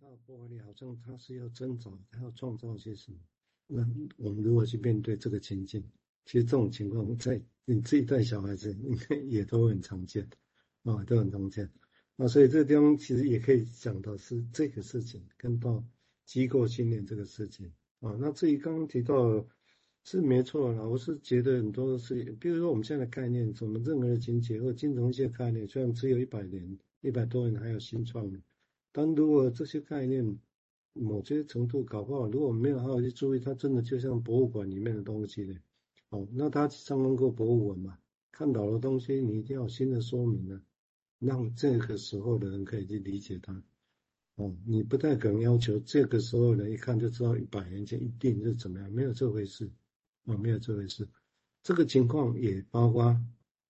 他的破坏力好像他是要挣扎，他要创造些什么？那我们如何去面对这个情境？其实这种情况在你自己带小孩子应该也都很常见啊，都很常见。啊，所以这个地方其实也可以讲到是这个事情，跟到机构训练这个事情啊。那至于刚刚提到是没错啦，我是觉得很多的事情，比如说我们现在的概念，什么任何的情节或金融一些概念，虽然只有一百年、一百多年还有新创。但如果这些概念某些程度搞不好，如果没有好好去注意，它真的就像博物馆里面的东西呢。哦，那他参观过博物馆嘛？看到的东西你一定要有新的说明呢，让这个时候的人可以去理解它。哦，你不太可能要求这个时候的人一看就知道一百年前一定是怎么样，没有这回事。啊，没有这回事。这个情况也包括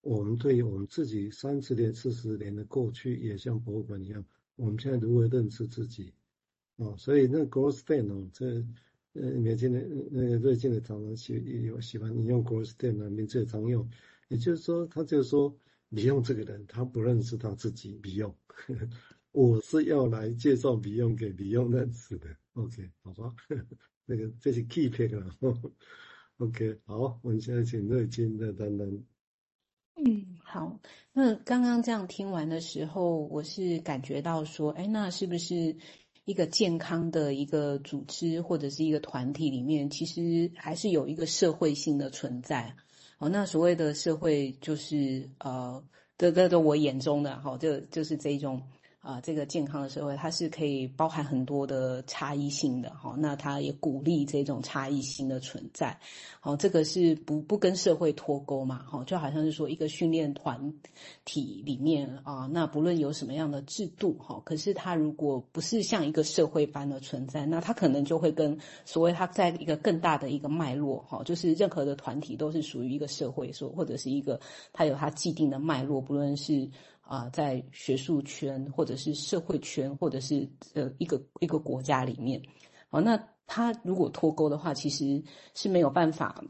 我们对于我们自己三十年、四十年的过去，也像博物馆一样。我们现在如何认识自己？哦，所以那 growth state 哦，这呃年轻人那个瑞金的常常喜有喜欢引用 growth state 的名字也常用，也就是说，他就说你用这个人，他不认识他自己，比用，我是要来介绍比用给比用认识的。OK，好吧，那个这是 key pick 了。OK，好，我们现在请瑞金的丹丹。嗯，好。那刚刚这样听完的时候，我是感觉到说，哎，那是不是一个健康的一个组织或者是一个团体里面，其实还是有一个社会性的存在？哦，那所谓的社会就是呃，这这都我眼中的哈，就就是这种。啊，这个健康的社会，它是可以包含很多的差异性的哈。那它也鼓励这种差异性的存在。好，这个是不不跟社会脱钩嘛？哈，就好像是说一个训练团体里面啊，那不论有什么样的制度哈，可是它如果不是像一个社会般的存在，那它可能就会跟所谓它在一个更大的一个脉络哈，就是任何的团体都是属于一个社会所，或者是一个它有它既定的脉络，不论是。啊，在学术圈，或者是社会圈，或者是呃一个一个国家里面，好，那他如果脱钩的话，其实是没有办法。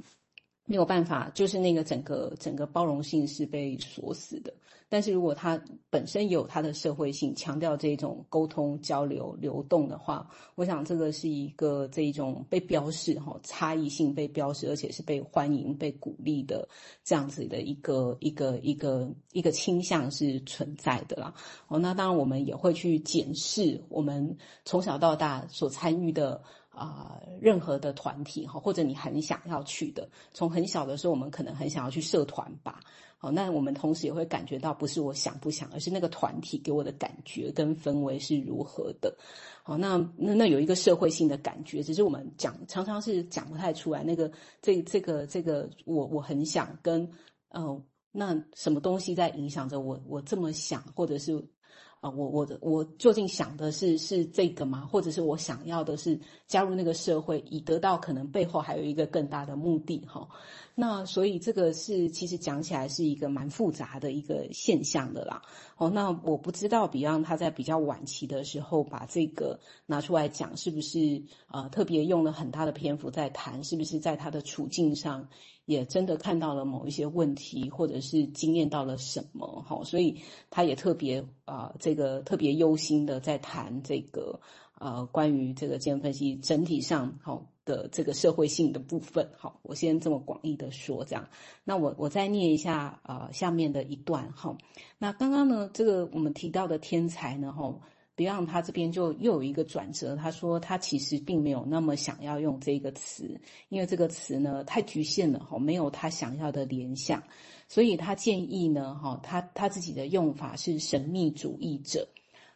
没有办法，就是那个整个整个包容性是被锁死的。但是如果它本身有它的社会性，强调这种沟通、交流、流动的话，我想这个是一个这一种被标示哈差异性被标示，而且是被欢迎、被鼓励的这样子的一个一个一个一个倾向是存在的啦。哦，那当然我们也会去检视我们从小到大所参与的。啊、任何的团体哈，或者你很想要去的，从很小的时候，我们可能很想要去社团吧。好，那我们同时也会感觉到，不是我想不想，而是那个团体给我的感觉跟氛围是如何的。好，那那那有一个社会性的感觉，只是我们讲常常是讲不太出来。那个这这个这个，我我很想跟，呃，那什么东西在影响着我？我这么想，或者是。啊，我我的我究竟想的是是这个吗？或者是我想要的是加入那个社会，以得到可能背后还有一个更大的目的哈？那所以这个是其实讲起来是一个蛮复杂的一个现象的啦。哦，那我不知道 Beyond 他在比较晚期的时候把这个拿出来讲，是不是呃特别用了很大的篇幅在谈，是不是在他的处境上？也真的看到了某一些问题，或者是经验到了什么，哈，所以他也特别啊、这个特别忧心的在谈这个呃，关于这个精神分析整体上好的这个社会性的部分，好，我先这么广义的说这样，那我我再念一下啊、下面的一段哈，那刚刚呢，这个我们提到的天才呢，哈。让他这边就又有一个转折，他说他其实并没有那么想要用这个词，因为这个词呢太局限了哈，没有他想要的联想，所以他建议呢哈，他他自己的用法是神秘主义者。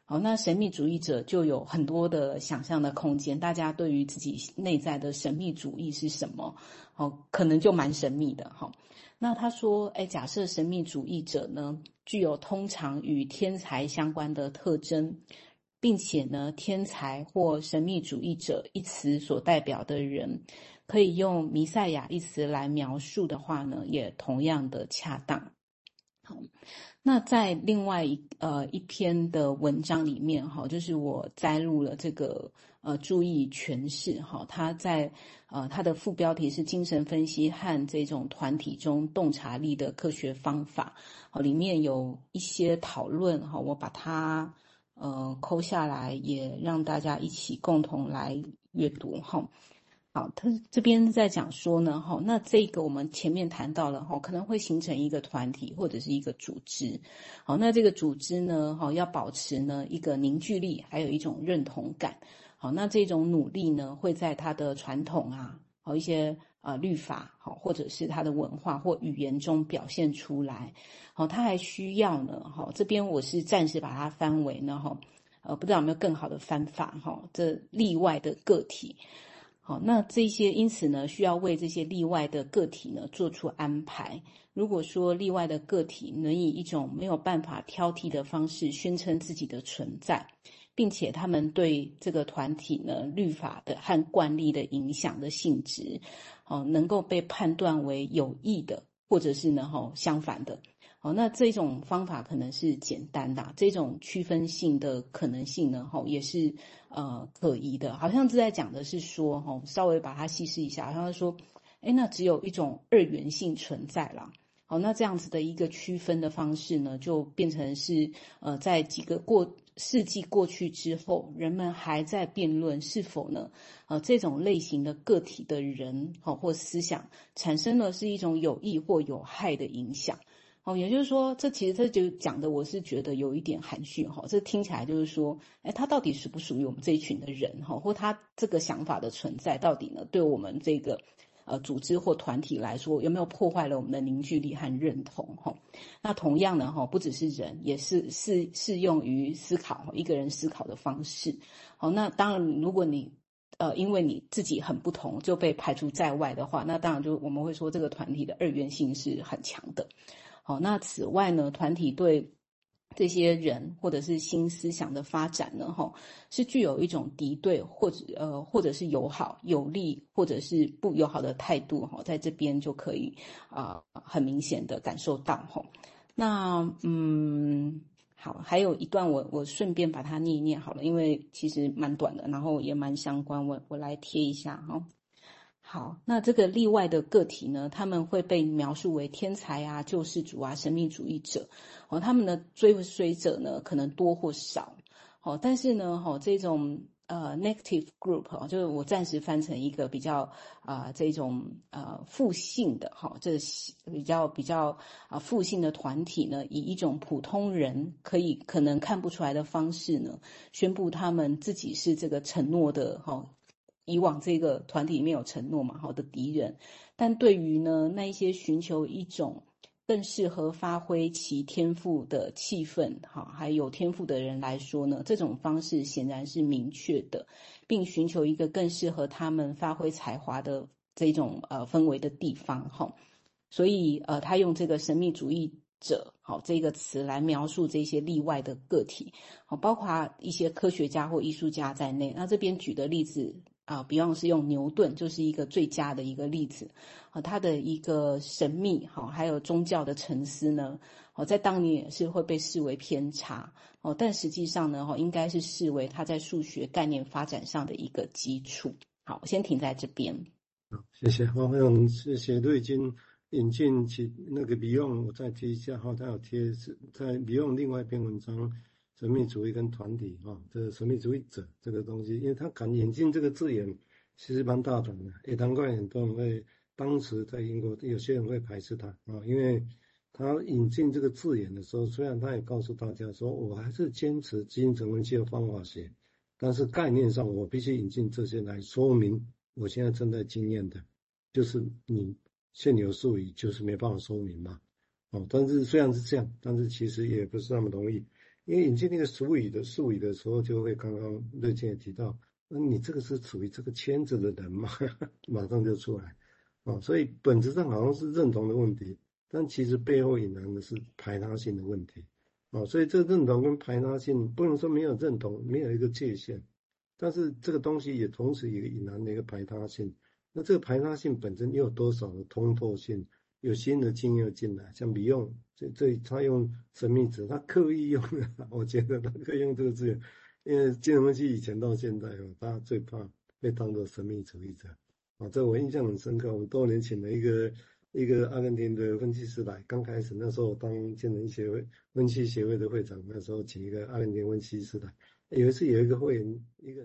好，那神秘主义者就有很多的想象的空间，大家对于自己内在的神秘主义是什么？哦，可能就蛮神秘的哈。那他说，哎，假设神秘主义者呢，具有通常与天才相关的特征。并且呢，天才或神秘主义者一词所代表的人，可以用弥赛亚一词来描述的话呢，也同样的恰当。好，那在另外一呃一篇的文章里面哈，就是我摘录了这个呃注意诠释哈，他在呃他的副标题是精神分析和这种团体中洞察力的科学方法，好，里面有一些讨论哈，我把它。呃抠下来，也让大家一起共同来阅读哈。好，他这边在讲说呢，哈，那这个我们前面谈到了哈，可能会形成一个团体或者是一个组织。好，那这个组织呢，哈，要保持呢一个凝聚力，还有一种认同感。好，那这种努力呢，会在他的传统啊，好一些呃律法，好或者是他的文化或语言中表现出来。好，他还需要呢，哈，这边我是暂时把它翻为呢，哈，呃，不知道有没有更好的翻法，哈，这例外的个体。好，那这些因此呢，需要为这些例外的个体呢做出安排。如果说例外的个体能以一种没有办法挑剔的方式宣称自己的存在，并且他们对这个团体呢律法的和惯例的影响的性质，哦，能够被判断为有益的，或者是呢，哈，相反的。哦，那这种方法可能是简单的，这种区分性的可能性呢，哈，也是呃可疑的。好像是在讲的是说，哈，稍微把它细致一下，好像说，哎，那只有一种二元性存在了。好，那这样子的一个区分的方式呢，就变成是呃，在几个过世纪过去之后，人们还在辩论是否呢，呃，这种类型的个体的人，好或思想产生了是一种有益或有害的影响。哦，也就是说，这其实这就讲的，我是觉得有一点含蓄哈。这听起来就是说，哎，他到底属不属于我们这一群的人哈？或他这个想法的存在，到底呢，对我们这个呃组织或团体来说，有没有破坏了我们的凝聚力和认同哈？那同样呢哈，不只是人，也是适适用于思考一个人思考的方式。好，那当然，如果你呃因为你自己很不同就被排除在外的话，那当然就我们会说这个团体的二元性是很强的。好，那此外呢，团体对这些人或者是新思想的发展呢，哈，是具有一种敌对或者呃，或者是友好、有利或者是不友好的态度，哈，在这边就可以啊、很明显的感受到，哈。那嗯，好，还有一段我我顺便把它念一念好了，因为其实蛮短的，然后也蛮相关，我我来贴一下，哈。好，那这个例外的个体呢，他们会被描述为天才啊、救世主啊、神秘主义者，哦，他们的追随者呢可能多或少，哦，但是呢，哈，这种呃 negative group 哦，就是我暂时翻成一个比较啊、呃、这种呃负性的哈，这比较比较啊负性的团体呢，以一种普通人可以可能看不出来的方式呢，宣布他们自己是这个承诺的哈。以往这个团体里面有承诺嘛，好的敌人，但对于呢那一些寻求一种更适合发挥其天赋的气氛，好还有天赋的人来说呢，这种方式显然是明确的，并寻求一个更适合他们发挥才华的这种呃氛围的地方，哈，所以呃他用这个神秘主义者好这个词来描述这些例外的个体，好包括一些科学家或艺术家在内，那这边举的例子。啊，比方是用牛顿，就是一个最佳的一个例子。啊，他的一个神秘，好，还有宗教的沉思呢，哦，在当年也是会被视为偏差。哦，但实际上呢，哈，应该是视为他在数学概念发展上的一个基础。好，我先停在这边。好，谢谢。好，用谢谢都已经引进起那个 Beyond，我再提一下哈，他有贴在 Beyond 另外一篇文章。神秘主义跟团体啊，这个神秘主义者这个东西，因为他敢引进这个字眼，其实蛮大胆的，也难怪很多人会当时在英国有些人会排斥他啊，因为他引进这个字眼的时候，虽然他也告诉大家说，我还是坚持基因成分学的方法学，但是概念上我必须引进这些来说明我现在正在经验的，就是你现有术语就是没办法说明嘛，哦，但是虽然是这样，但是其实也不是那么容易。因为引进那个术语的术语的时候，就会刚刚乐见也提到，那你这个是处于这个圈子的人嘛，马上就出来，啊，所以本质上好像是认同的问题，但其实背后隐含的是排他性的问题，啊，所以这个认同跟排他性不能说没有认同，没有一个界限，但是这个东西也同时也隐含了一个排他性，那这个排他性本身又有多少的通透性？有新的经验进来，像比用这这他用神秘者，他刻意用的，我觉得他可以用这个字眼，因为金融分析以前到现在哦，大家最怕被当做神秘主义者啊，这我印象很深刻。我们多年请了一个一个阿根廷的分析师来，刚开始那时候我当健人协会分析协会的会长，那时候请一个阿根廷分析师来。有一次有一个会员，一个